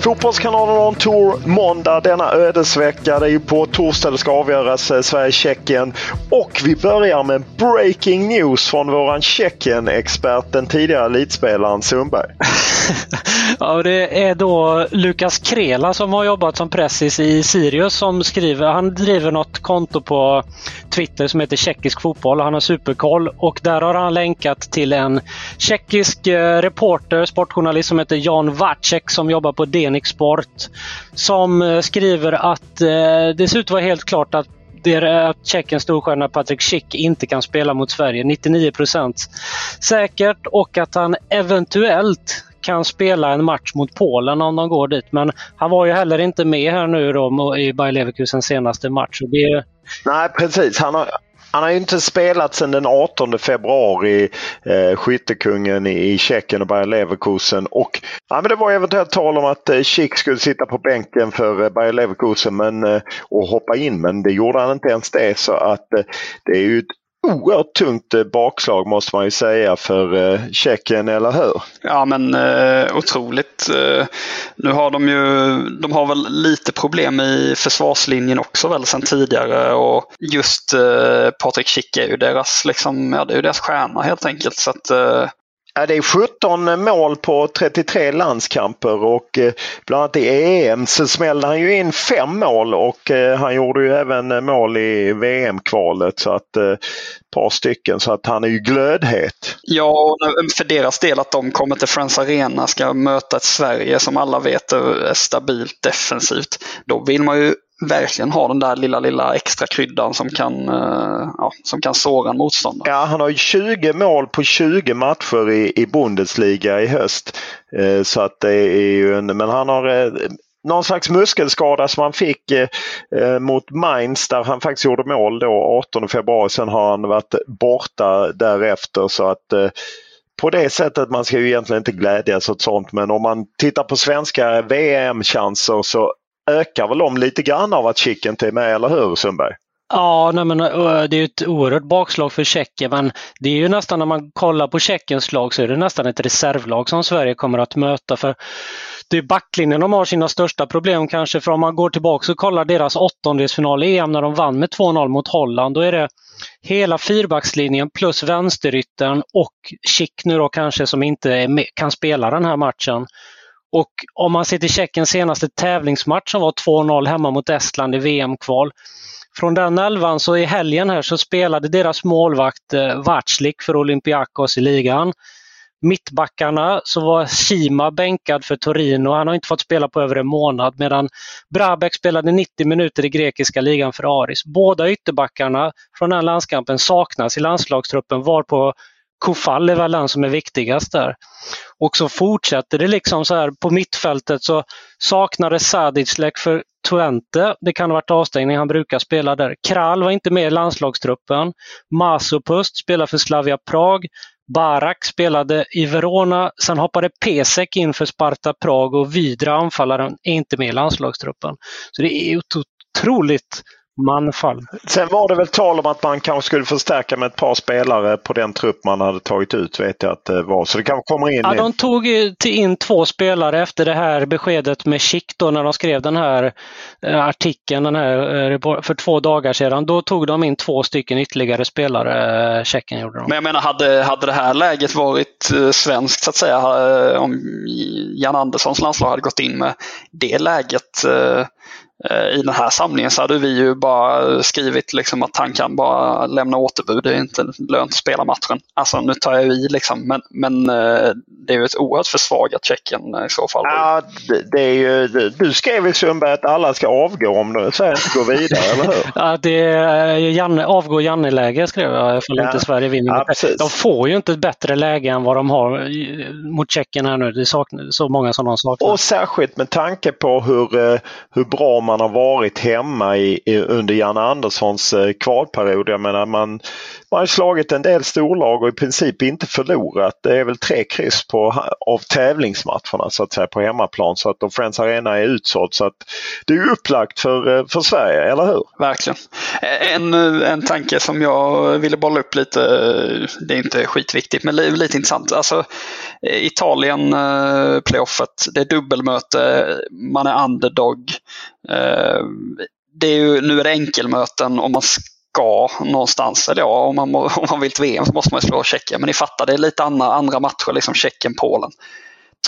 Fotbollskanalen On Tour måndag denna ödesvecka. Det är ju på torsdag det ska avgöras eh, Sverige-Tjeckien. Och vi börjar med breaking news från våran Tjeckien-expert, den tidigare elitspelaren Sundberg. ja, det är då Lukas Krela som har jobbat som pressis i Sirius som skriver. Han driver något konto på Twitter som heter Tjeckisk fotboll. Han har superkoll och där har han länkat till en tjeckisk eh, reporter, sportjournalist som heter Jan Vacek som jobbar på Denik Sport. Som eh, skriver att eh, det ser ut att vara helt klart att det är eh, att Tjeckiens storstjärna Patrik Schick inte kan spela mot Sverige. 99% säkert och att han eventuellt kan spela en match mot Polen om de går dit. Men han var ju heller inte med här nu då i Bayer Leverkusens senaste match. Det... Nej precis. Han har, han har ju inte spelat sedan den 18 februari, eh, skyttekungen i Tjeckien och Bayer Leverkusen. Och, ja, men det var eventuellt tal om att eh, Schick skulle sitta på bänken för eh, Bayer Leverkusen men, eh, och hoppa in men det gjorde han inte ens det. Så att eh, det är ju ett oerhört tungt eh, bakslag måste man ju säga för eh, Tjeckien, eller hur? Ja men eh, otroligt. Eh, nu har de ju, de har väl lite problem i försvarslinjen också väl sedan tidigare och just eh, Patrik Schick är ju deras, liksom, ja, det är ju deras stjärna helt enkelt. Så att, eh, Ja, det är 17 mål på 33 landskamper och eh, bland annat i EM så smällde han ju in fem mål och eh, han gjorde ju även mål i VM-kvalet så att ett par stycken så att han är ju glödhet. Ja, för deras del att de kommer till Friends Arena ska möta ett Sverige som alla vet är stabilt defensivt. Då vill man ju verkligen har den där lilla, lilla extra kryddan som kan, eh, ja, som kan såra en motståndare. Ja, han har ju 20 mål på 20 matcher i, i Bundesliga i höst. Eh, så att det är ju en, men han har eh, någon slags muskelskada som han fick eh, mot Mainz där han faktiskt gjorde mål då 18 februari. Sen har han varit borta därefter så att eh, på det sättet, man ska ju egentligen inte glädjas åt sånt men om man tittar på svenska VM-chanser så ökar väl de lite grann av att Chick inte är med, eller hur Sundberg? Ja, nej men, det är ett oerhört bakslag för Tjeckien men det är ju nästan när man kollar på Tjeckiens lag så är det nästan ett reservlag som Sverige kommer att möta. för Det är backlinjen de har sina största problem kanske för om man går tillbaka och kollar deras åttondelsfinal i EM när de vann med 2-0 mot Holland. Då är det hela fyrbackslinjen plus vänsteryttern och Schick nu då kanske som inte med, kan spela den här matchen. Och om man ser till Tjeckiens senaste tävlingsmatch som var 2-0 hemma mot Estland i VM-kval. Från den elvan så i helgen här så spelade deras målvakt eh, Vatslik för Olympiakos i ligan. Mittbackarna så var Shima bänkad för Torino. Han har inte fått spela på över en månad medan Brabek spelade 90 minuter i grekiska ligan för Aris. Båda ytterbackarna från den landskampen saknas i landslagstruppen varpå Kofall är väl den som är viktigast där. Och så fortsätter det liksom så här på mittfältet så saknades Sadiclek för Twente. Det kan ha varit avstängning, han brukar spela där. Kral var inte med i landslagstruppen. Masopust spelar för Slavia Prag. Barak spelade i Verona. Sen hoppade Pesek in för Sparta Prag och Vidra, anfallaren, är inte med i landslagstruppen. Så det är otroligt manfall. Sen var det väl tal om att man kanske skulle förstärka med ett par spelare på den trupp man hade tagit ut vet jag att det var. Så det kanske kommer in. Ja, de tog in två spelare efter det här beskedet med Schick då när de skrev den här eh, artikeln den här, eh, för två dagar sedan. Då tog de in två stycken ytterligare spelare, eh, Tjeckien gjorde de. Men jag menar, hade, hade det här läget varit svenskt så att säga, om Jan Anderssons landslag hade gått in med det läget I den här samlingen så hade vi ju bara skrivit liksom att han kan bara lämna återbud. Det är inte lönt att spela matchen. Alltså nu tar jag i liksom, men, men eh, det är ju ett oerhört försvagat Tjeckien i så fall. Ja, det, är ju, du skrev ju Sundberg att alla ska avgå om de Sverige inte går vidare, eller hur? Ja, det är Janne, avgå Janne-läge skrev jag ifall ja. inte Sverige vinner. Ja, de får ju inte ett bättre läge än vad de har mot Tjeckien här nu. Det saknar så många som de saknar. Och särskilt med tanke på hur, hur bra man man har varit hemma i, i under Janne Anderssons eh, kvalperiod. Jag menar man, man har slagit en del storlag och i princip inte förlorat. Det är väl tre kryss på, av tävlingsmatcherna så att säga på hemmaplan så att Friends Arena är utsåld. Så att det är upplagt för, eh, för Sverige, eller hur? Verkligen. Eh, en, eh, en tanke som jag ville bolla upp lite, det är inte skitviktigt men lite intressant. Alltså, Italien playoffet, det är dubbelmöte, man är underdog. Det är ju, nu är det enkelmöten och man ska någonstans. Eller ja, om man, om man vill till VM så måste man slå Tjeckien. Men ni fattar, det är lite andra, andra matcher, liksom Tjeckien-Polen.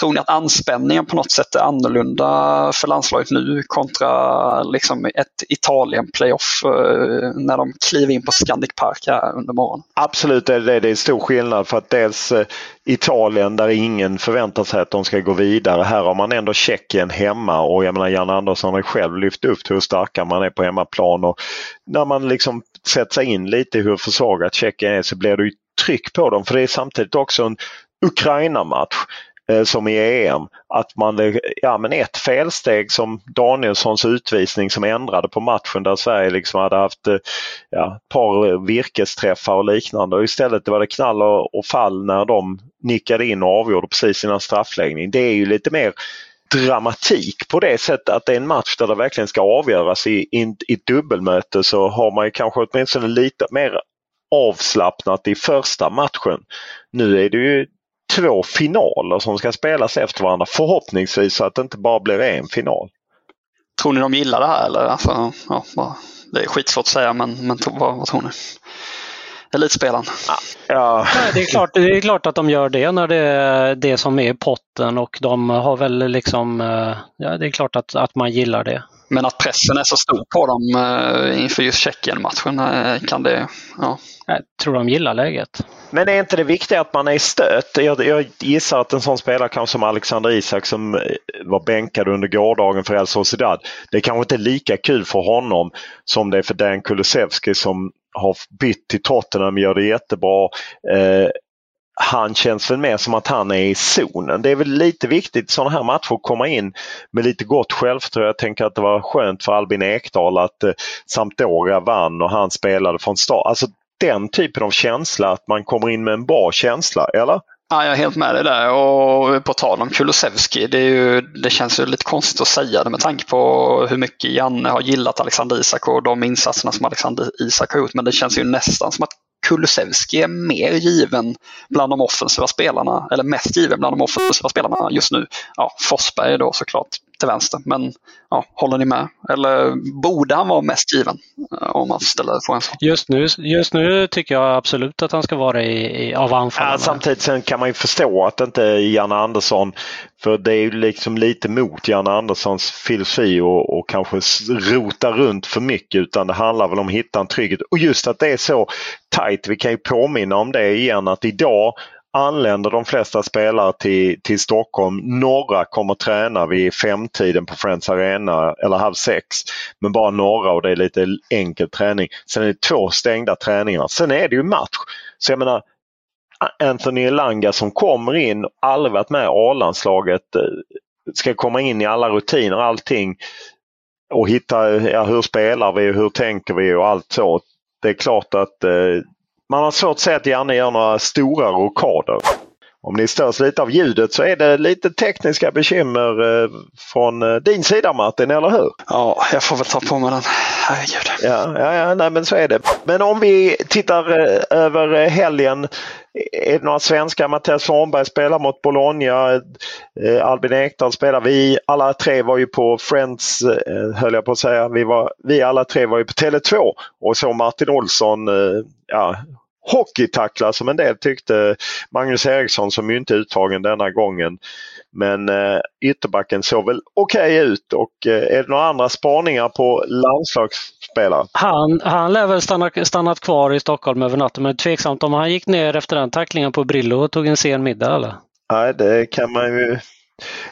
Tror ni att anspänningen på något sätt är annorlunda för landslaget nu kontra liksom ett Italien-playoff eh, när de kliver in på Scandic Park här under morgonen? Absolut är det, det är stor skillnad för att dels eh, Italien där ingen förväntar sig att de ska gå vidare. Här har man ändå Tjeckien hemma och jag menar Jan Andersson har själv lyft upp hur starka man är på hemmaplan. Och när man liksom sätta sig in lite i hur försvagat Tjeckien är så blir det ju tryck på dem för det är samtidigt också en Ukraina-match. Eh, som i EM. Att man, eh, ja men ett felsteg som Danielssons utvisning som ändrade på matchen där Sverige liksom hade haft eh, ja, ett par virkesträffar och liknande och istället var det knall och fall när de nickade in och avgjorde precis innan straffläggning. Det är ju lite mer dramatik på det sättet att det är en match där det verkligen ska avgöras i, i, i dubbelmöte så har man ju kanske åtminstone lite mer avslappnat i första matchen. Nu är det ju två finaler som ska spelas efter varandra. Förhoppningsvis så att det inte bara blir en final. Tror ni de gillar det här eller? Alltså, ja, det är skitsvårt att säga men, men vad, vad tror ni? Elitspelaren. Ja. Nej, det, är klart, det är klart att de gör det när det är det som är potten och de har väl liksom, eh, ja det är klart att, att man gillar det. Men att pressen är så stor på dem eh, inför just Tjeckien-matchen, eh, kan det... Ja. Jag tror de gillar läget. Men är inte det viktiga att man är i stöt? Jag, jag gissar att en sån spelare kanske som Alexander Isak som var bänkad under gårdagen för El Sociedad. Det är kanske inte är lika kul för honom som det är för Dan Kulusevski som har bytt till Tottenham, gör det jättebra. Eh, han känns väl mer som att han är i zonen. Det är väl lite viktigt i sådana här matcher att komma in med lite gott självförtroende. Jag tänker att det var skönt för Albin Ekdal att eh, Sampdoria vann och han spelade från start. Alltså den typen av känsla, att man kommer in med en bra känsla, eller? Ja, jag är helt med dig där. Och på tal om Kulusevski, det, ju, det känns ju lite konstigt att säga det med tanke på hur mycket Janne har gillat Alexander Isak och de insatserna som Alexander Isak har gjort. Men det känns ju nästan som att Kulusevski är mer given bland de offensiva spelarna, eller mest given bland de offensiva spelarna just nu. Ja, Forsberg då såklart till vänster, men ja, håller ni med? Eller borde han vara mest given? Eh, om man ställer frågan så. Just nu, just nu tycker jag absolut att han ska vara i, i av anfallarna. Ja, samtidigt sen kan man ju förstå att inte Janne Andersson, för det är ju liksom lite mot Janne Anderssons filosofi och, och kanske rota runt för mycket utan det handlar väl om att hitta en trygghet. Och just att det är så tajt, vi kan ju påminna om det igen att idag anländer de flesta spelare till, till Stockholm. Några kommer träna vid femtiden på Friends Arena eller halv sex. Men bara några och det är lite enkel träning. Sen är det två stängda träningar. Sen är det ju match. Så jag menar Anthony Elanga som kommer in, aldrig varit med i A-landslaget, eh, ska komma in i alla rutiner, allting och hitta ja, hur spelar vi, hur tänker vi och allt så. Det är klart att eh, man har svårt att säga att Janne gör några stora rokader. Om ni störs lite av ljudet så är det lite tekniska bekymmer eh, från eh, din sida Martin, eller hur? Ja, jag får väl ta på mig den. Herregud. Ja, ja, ja nej, men så är det. Men om vi tittar eh, över helgen. Är det några svenskar? Mattias Svanberg spelar mot Bologna. Albin Ekdal spelar. Vi alla tre var ju på Friends, höll jag på att säga. Vi, var, vi alla tre var ju på Tele2 och så Martin Olsson ja, hockeytackla som en del tyckte. Magnus Eriksson som ju inte är uttagen denna gången. Men eh, ytterbacken såg väl okej okay ut och eh, är det några andra spaningar på landslagsspelare? Han, han lär väl stanna, stannat kvar i Stockholm över natten men tveksamt om han gick ner efter den tacklingen på Brillo och tog en sen middag eller? Nej, det kan man ju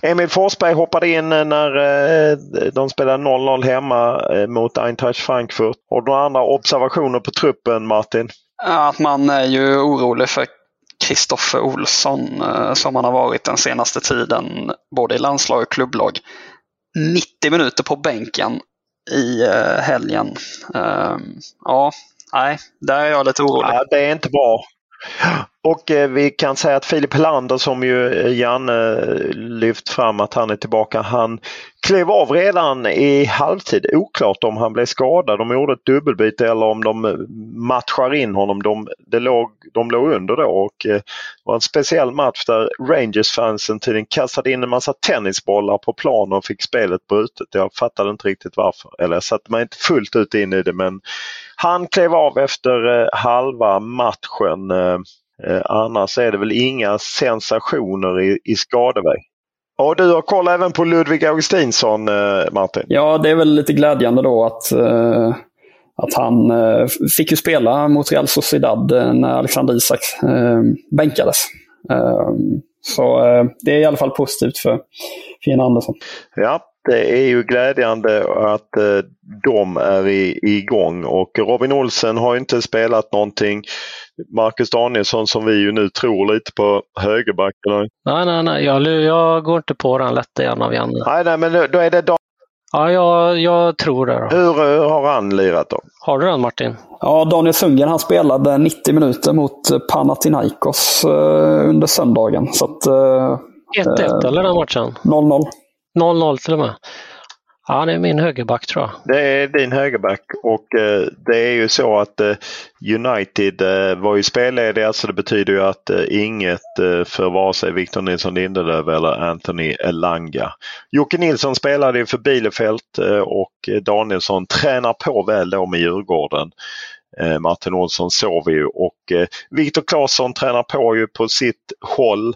Emil Forsberg hoppade in när eh, de spelade 0-0 hemma eh, mot Eintracht Frankfurt. Har du några andra observationer på truppen Martin? Att man är ju orolig för Kristoffer Olsson eh, som han har varit den senaste tiden, både i landslag och klubblag. 90 minuter på bänken i eh, helgen. Ehm, ja, nej, där är jag lite orolig. Ja, det är inte bra. Och eh, vi kan säga att Filip Helander som ju eh, Janne eh, lyft fram att han är tillbaka. Han klev av redan i halvtid. Oklart om han blev skadad. De gjorde ett dubbelbyte eller om de eh, matchar in honom. De, det låg, de låg under då och det var en speciell match där Rangers-fansen tydligen kastade in en massa tennisbollar på planen och fick spelet brutet. Jag fattade inte riktigt varför. Eller jag satte mig inte fullt ut in i det men han klev av efter halva matchen. Eh, annars är det väl inga sensationer i, i skadeväg. Och du har koll även på Ludvig Augustinsson, eh, Martin? Ja, det är väl lite glädjande då att, eh, att han fick ju spela mot Real Sociedad när Alexander Isak bänkades. så det är i alla fall positivt för Fien Andersson. Ja, det är ju glädjande att de är igång och Robin Olsen har inte spelat någonting. Marcus Danielsson som vi ju nu tror lite på högerbacken. Nej, nej, nej, jag, jag går inte på den lätta igen av Janne. Nej, nej, men då är det Dan Ja, jag, jag tror det. Då. Hur eh, har han lirat då? Har du den Martin? Ja, Daniel Sundgren han spelade 90 minuter mot Panathinaikos eh, under söndagen. 1-1 eh, eller den matchen? 0-0. 0-0 till och med. Ja, det är min högerback tror jag. Det är din högerback och eh, det är ju så att eh, United eh, var ju spellediga så det betyder ju att eh, inget eh, för vare sig Victor Nilsson Lindelöf eller Anthony Elanga. Jocke Nilsson spelade ju för Bielefeld eh, och Danielsson tränar på väl då med Djurgården. Eh, Martin Olsson sover ju och eh, Viktor Claesson tränar på ju på sitt håll.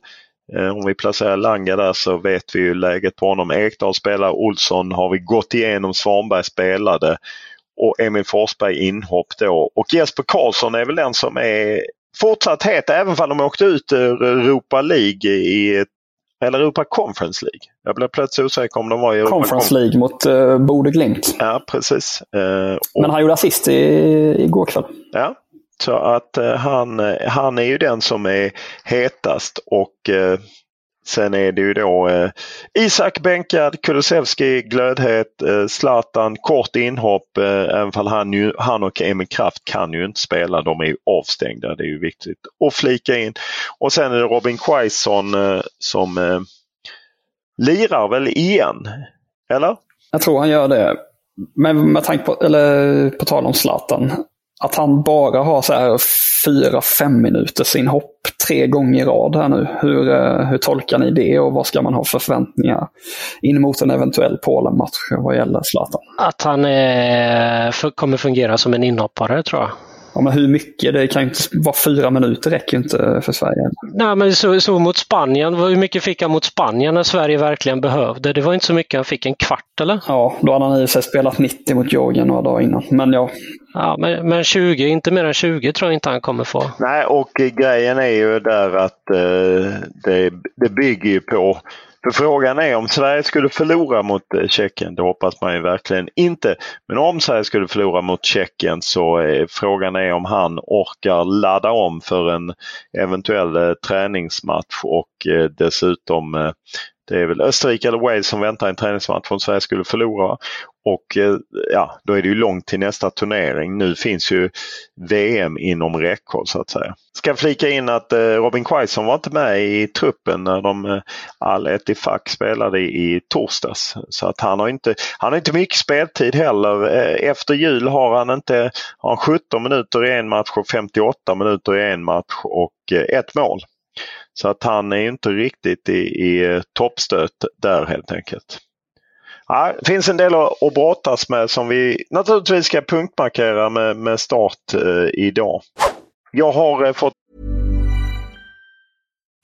Eh, om vi placerar Langa där så vet vi ju läget på honom. Ekdal spelar, Olsson har vi gått igenom, Svanberg spelade och Emil Forsberg inhopp då. Och Jesper Karlsson är väl den som är fortsatt het även om de åkte ut ur Europa League i eller Europa Conference League. Jag blev plötsligt osäker om de var i Europa Conference League mot uh, Bode Glimt. Ja, precis. Uh, och... Men han gjorde assist i, igår kväll. Ja, så att eh, han, eh, han är ju den som är hetast och eh, sen är det ju då eh, Isak bänkad, Kulusevski glödhet, eh, Zlatan kort inhopp. Eh, även fall han, ju, han och Emil Kraft kan ju inte spela. De är ju avstängda. Det är ju viktigt att flika in. Och sen är det Robin Quaison eh, som eh, lirar väl igen? Eller? Jag tror han gör det. Men med tanke på, eller på tal om Zlatan att han bara har så här fyra, fem minuters inhopp tre gånger i rad här nu. Hur, eh, hur tolkar ni det och vad ska man ha för förväntningar in mot en eventuell Polen-match vad gäller Zlatan? Att han eh, är, för, kommer fungera som en inhoppare tror jag. Ja, men hur mycket? Det kan ju inte vara fyra minuter räcker inte för Sverige. Nej, men så, så mot Spanien, hur mycket fick han mot Spanien när Sverige verkligen behövde? Det var inte så mycket, han fick en kvart eller? Ja, då hade han i och för sig spelat 90 mot Georgien några dagar innan. Men ja. Ja, men, men 20, inte mer än 20 tror jag inte han kommer få. Nej, och grejen är ju där att eh, det, det bygger ju på för frågan är om Sverige skulle förlora mot eh, Tjeckien, det hoppas man ju verkligen inte. Men om Sverige skulle förlora mot Tjeckien så är frågan är om han orkar ladda om för en eventuell eh, träningsmatch och dessutom det är väl Österrike eller Wales som väntar en träningsmatch om Sverige skulle förlora. Och eh, ja, då är det ju långt till nästa turnering. Nu finns ju VM inom räckhåll så att säga. Ska flika in att eh, Robin Quaison var inte med i truppen när de eh, all Etifak spelade i torsdags. Så att han har inte, han har inte mycket speltid heller. Eh, efter jul har han inte har han 17 minuter i en match och 58 minuter i en match och ett mål. Så att han är inte riktigt i, i toppstöt där helt enkelt. Ja, det finns en del att, brottas med som vi naturligtvis ska punktmarkera med, med start eh, idag. jag har eh, fått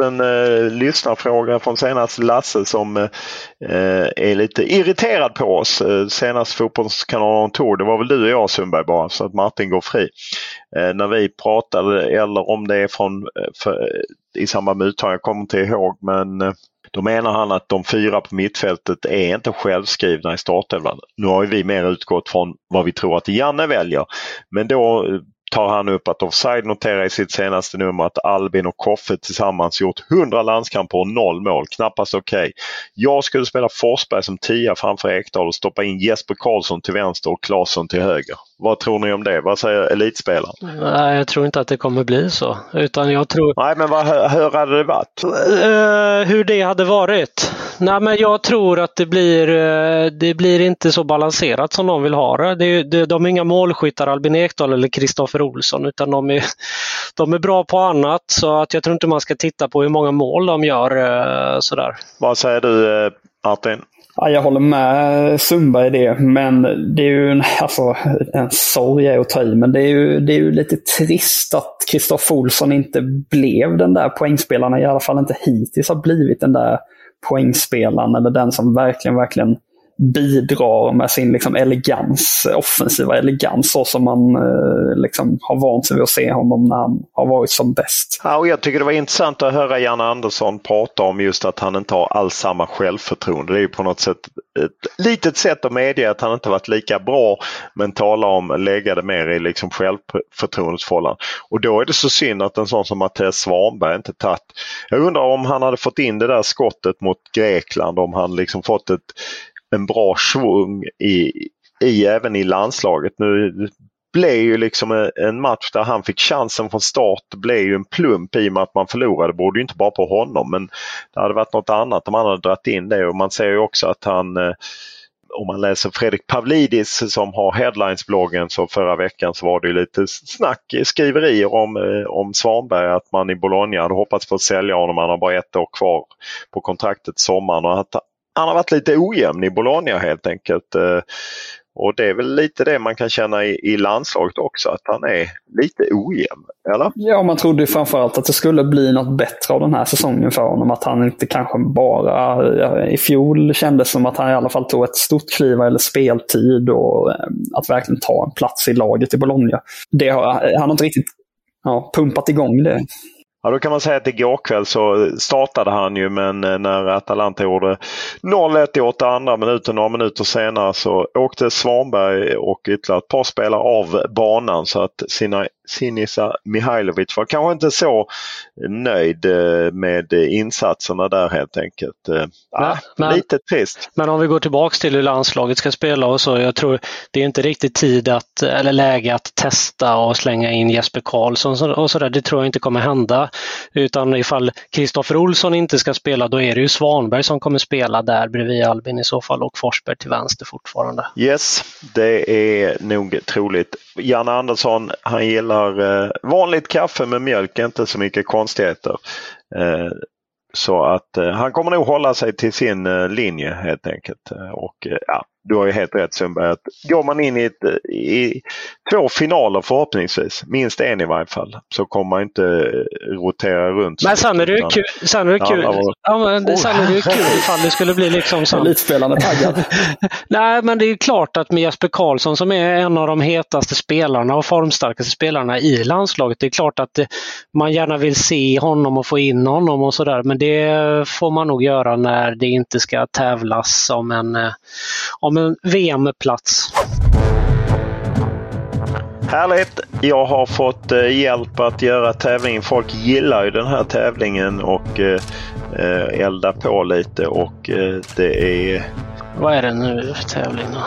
En eh, lyssnarfråga från senast Lasse som eh, är lite irriterad på oss. Eh, senast Fotbollskanalen tog det var väl du och jag Sundberg bara så att Martin går fri. Eh, när vi pratade eller om det är från eh, för, i samband med uttagningen, jag kommer inte ihåg men eh, då menar han att de fyra på mittfältet är inte självskrivna i startelvan. Nu har vi mer utgått från vad vi tror att Janne väljer. Men då eh, tar han upp att Offside noterar i sitt senaste nummer att Albin och Koffe tillsammans gjort 100 landskamper och noll mål. Knappast okej. Okay. Jag skulle spela Forsberg som tia framför Ekdal och stoppa in Jesper Karlsson till vänster och Claesson till höger. Vad tror ni om det? Vad säger elitspelaren? Nej, jag tror inte att det kommer bli så. Utan jag tror... Nej, men vad, hur hade det varit? Uh, hur det hade varit? Nej, men jag tror att det blir, uh, det blir inte så balanserat som de vill ha det. det, det de är inga målskyttar, Albin Ekdal eller Kristoffer Olsson, utan de är, de är bra på annat. Så att jag tror inte man ska titta på hur många mål de gör. Uh, sådär. Vad säger du Martin? Ja, jag håller med Sundberg i det, men det är ju en, alltså, en sorg är att ta i, men det är ju, det är ju lite trist att Kristoffer Olsson inte blev den där poängspelaren, i alla fall inte hittills har blivit den där poängspelaren eller den som verkligen, verkligen bidrar med sin liksom elegans, offensiva elegans så som man eh, liksom har vant sig vid att se honom när han har varit som bäst. Ja, och jag tycker det var intressant att höra Janne Andersson prata om just att han inte har alls samma självförtroende. Det är ju på något sätt ett litet sätt att medge att han inte varit lika bra men tala om lägga det mer i liksom självförtroendesförhållanden. Och då är det så synd att en sån som Mattias Svanberg inte tagit. Jag undrar om han hade fått in det där skottet mot Grekland om han liksom fått ett en bra svung i, i även i landslaget. Nu blev ju liksom en match där han fick chansen från start. Blev ju en plump i och med att man förlorade. Det berodde inte bara på honom men det hade varit något annat om han hade dragit in det och man ser ju också att han eh, om man läser Fredrik Pavlidis som har Headlines-bloggen så förra veckan så var det lite snack, skriverier om, eh, om Svanberg att man i Bologna hade hoppats på att sälja honom. Han har bara ett år kvar på kontraktet sommaren och att han har varit lite ojämn i Bologna helt enkelt. Eh, och det är väl lite det man kan känna i, i landslaget också, att han är lite ojämn. Eller? Ja, man trodde framförallt att det skulle bli något bättre av den här säsongen för honom. Att han inte kanske bara... Eh, I fjol kändes som att han i alla fall tog ett stort kliv eller speltid och eh, att verkligen ta en plats i laget i Bologna. Det har, han har inte riktigt ja, pumpat igång det. Ja, då kan man säga att igår kväll så startade han ju men eh, när Atalanta gjorde 0-1 i åtta andra minuten, några minuter senare så åkte Svanberg och ytterligare ett par spelare av banan så att sina Sinisa Mihailovic var kanske inte så nöjd eh, med insatserna där helt enkelt. Eh, ja, men, lite trist. Men om vi går tillbaks till hur landslaget ska spela och så. Jag tror det är inte riktigt tid att, eller läge att testa och slänga in Jesper Karlsson och sådär. Det tror jag inte kommer hända. Utan ifall Kristoffer Olsson inte ska spela då är det ju Svanberg som kommer spela där bredvid Albin i så fall och Forsberg till vänster fortfarande. Yes, det är nog troligt. Janne Andersson, han gillar eh, vanligt kaffe med mjölk, inte så mycket konstigheter. Eh, så att eh, han kommer nog hålla sig till sin eh, linje helt enkelt. Eh, och eh, ja, du har ju helt rätt Sundberg. Att går man in i, ett, i två finaler förhoppningsvis, minst en i varje fall, så kommer man inte rotera runt. Men sen är det ju kul. Sen är det kul, ja, ja, men, sen är det kul ifall det skulle bli liksom så. Elitspelarna taggad. Nej, men det är klart att med Jesper Karlsson som är en av de hetaste spelarna och formstarkaste spelarna i landslaget, det är klart att man gärna vill se honom och få in honom och sådär. Men det får man nog göra när det inte ska tävlas om en, eh, om en VM-plats. Härligt! Jag har fått eh, hjälp att göra tävlingen. Folk gillar ju den här tävlingen och eh, eldar på lite och det är... Vad är det nu för tävling då?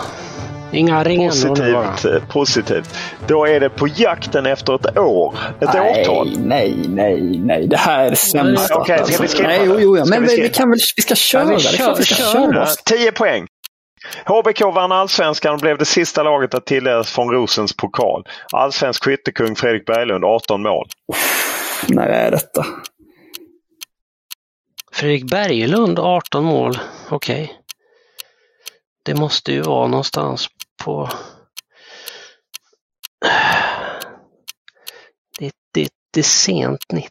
Inga ringande Positivt, eh, positivt. Då är det på jakten efter ett år. Ett nej, årtal. Nej, nej, nej. Det här är det sämsta. Okej, okay, ska vi skippa Nej, jo, jo, men vi, vi, kan väl, vi ska köra. Ja, vi kör, vi ska köra. 10 poäng. HBK vann allsvenskan och blev det sista laget att tilldelas från Rosens pokal. Allsvensk skyttekung Fredrik Berglund, 18 mål. När är detta? Fredrik Berglund, 18 mål. Okej. Okay. Det måste ju vara någonstans på... Det, det, det är sent 90.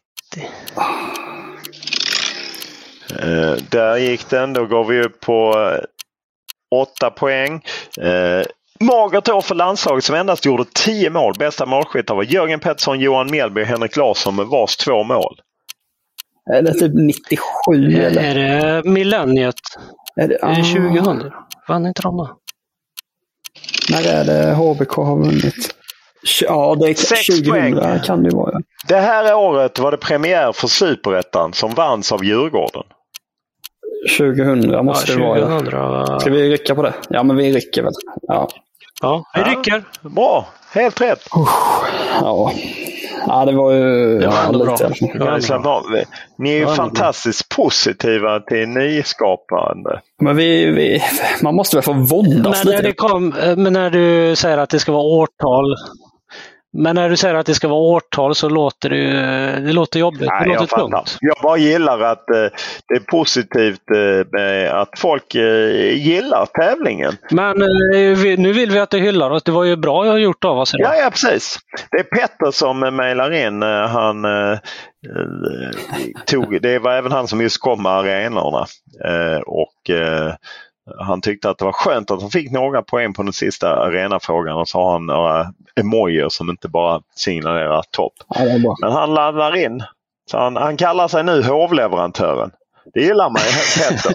Uh, där gick den. Då går vi upp på uh, 8 poäng. Uh, magert år för landslaget som endast gjorde 10 mål. Bästa målskyttar var Jörgen Pettersson, Johan Mjällby och Henrik Larsson med vars två mål. Är det typ 97 eller? Är det millenniet? Är det, ah. är det 2000? Vann inte de då? När är det HBK har vunnit? Ja, det är Sex 2000 poäng. kan det vara. Det här året var det premiär för Superettan som vanns av Djurgården. 2000 måste ja, det vara. 2000. Ska vi rycka på det? Ja, men vi rycker väl. Ja, ja vi rycker. Bra, helt rätt. Ja. Ja, det var ju det var ja, lite. Bra. Ni är ju fantastiskt bra. positiva till nyskapande. Men vi, vi, man måste väl få våndas lite? Det kom, men när du säger att det ska vara årtal men när du säger att det ska vara årtal så låter det, det låter jobbigt. Nej, det låter jag tungt. Jag bara gillar att eh, det är positivt eh, att folk eh, gillar tävlingen. Men vi, nu vill vi att du hyllar oss. Det var ju bra jag har gjort av oss idag. Ja, ja, precis. Det är Petter som mejlar in. Han tog, det var även han som just kom med arenorna. och han tyckte att det var skönt att han fick några poäng på den sista arenafrågan och så har han några emojier som inte bara signalerar topp. Ja, Men han laddar in. Så han, han kallar sig nu hovleverantören. Det gillar man ju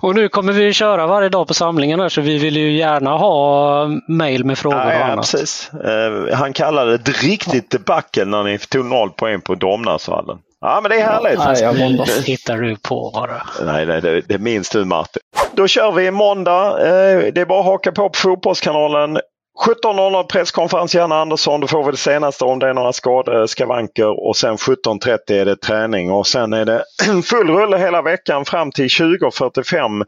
Och nu kommer vi köra varje dag på samlingen här så vi vill ju gärna ha mail med frågor ja, och ja, annat. Precis. Uh, han kallade det ett riktigt debacle när ni tog noll poäng på Domnarsvallen. Ja men det är härligt. Ja, jag hittar du på bara. Nej, nej det, det minns du Martin. Då kör vi måndag. Uh, det är bara att haka på på Fotbollskanalen. 17.00 presskonferens Janne Andersson. Då får vi det senaste om det är några skavanker och sen 17.30 är det träning och sen är det full rulle hela veckan fram till 20.45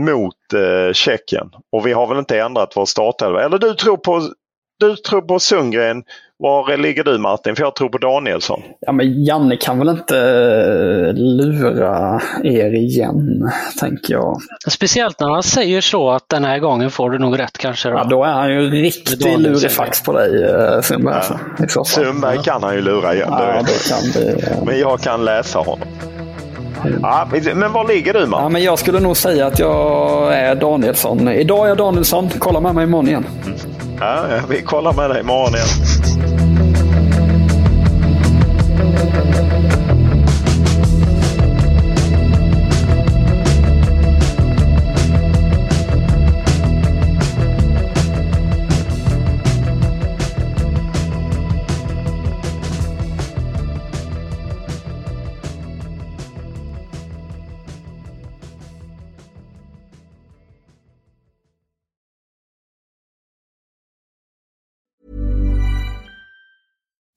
mot eh, Tjeckien. Och vi har väl inte ändrat vår startelva. Eller du tror på, du tror på Sundgren var ligger du Martin? För jag tror på Danielsson. Ja, men Janne kan väl inte eh, lura er igen, tänker jag. Speciellt när han säger så att den här gången får du nog rätt kanske. Då. Ja, då är han ju riktigt lurifax på dig eh, Sundberg. Ja. Sundberg kan han ju lura igen. Ja, då kan vi, ja. Men jag kan läsa honom. Ja, men var ligger du man? Ja, men jag skulle nog säga att jag är Danielsson. Idag är jag Danielsson. Kolla med mig imorgon igen. Ja, vi kollar med dig imorgon igen.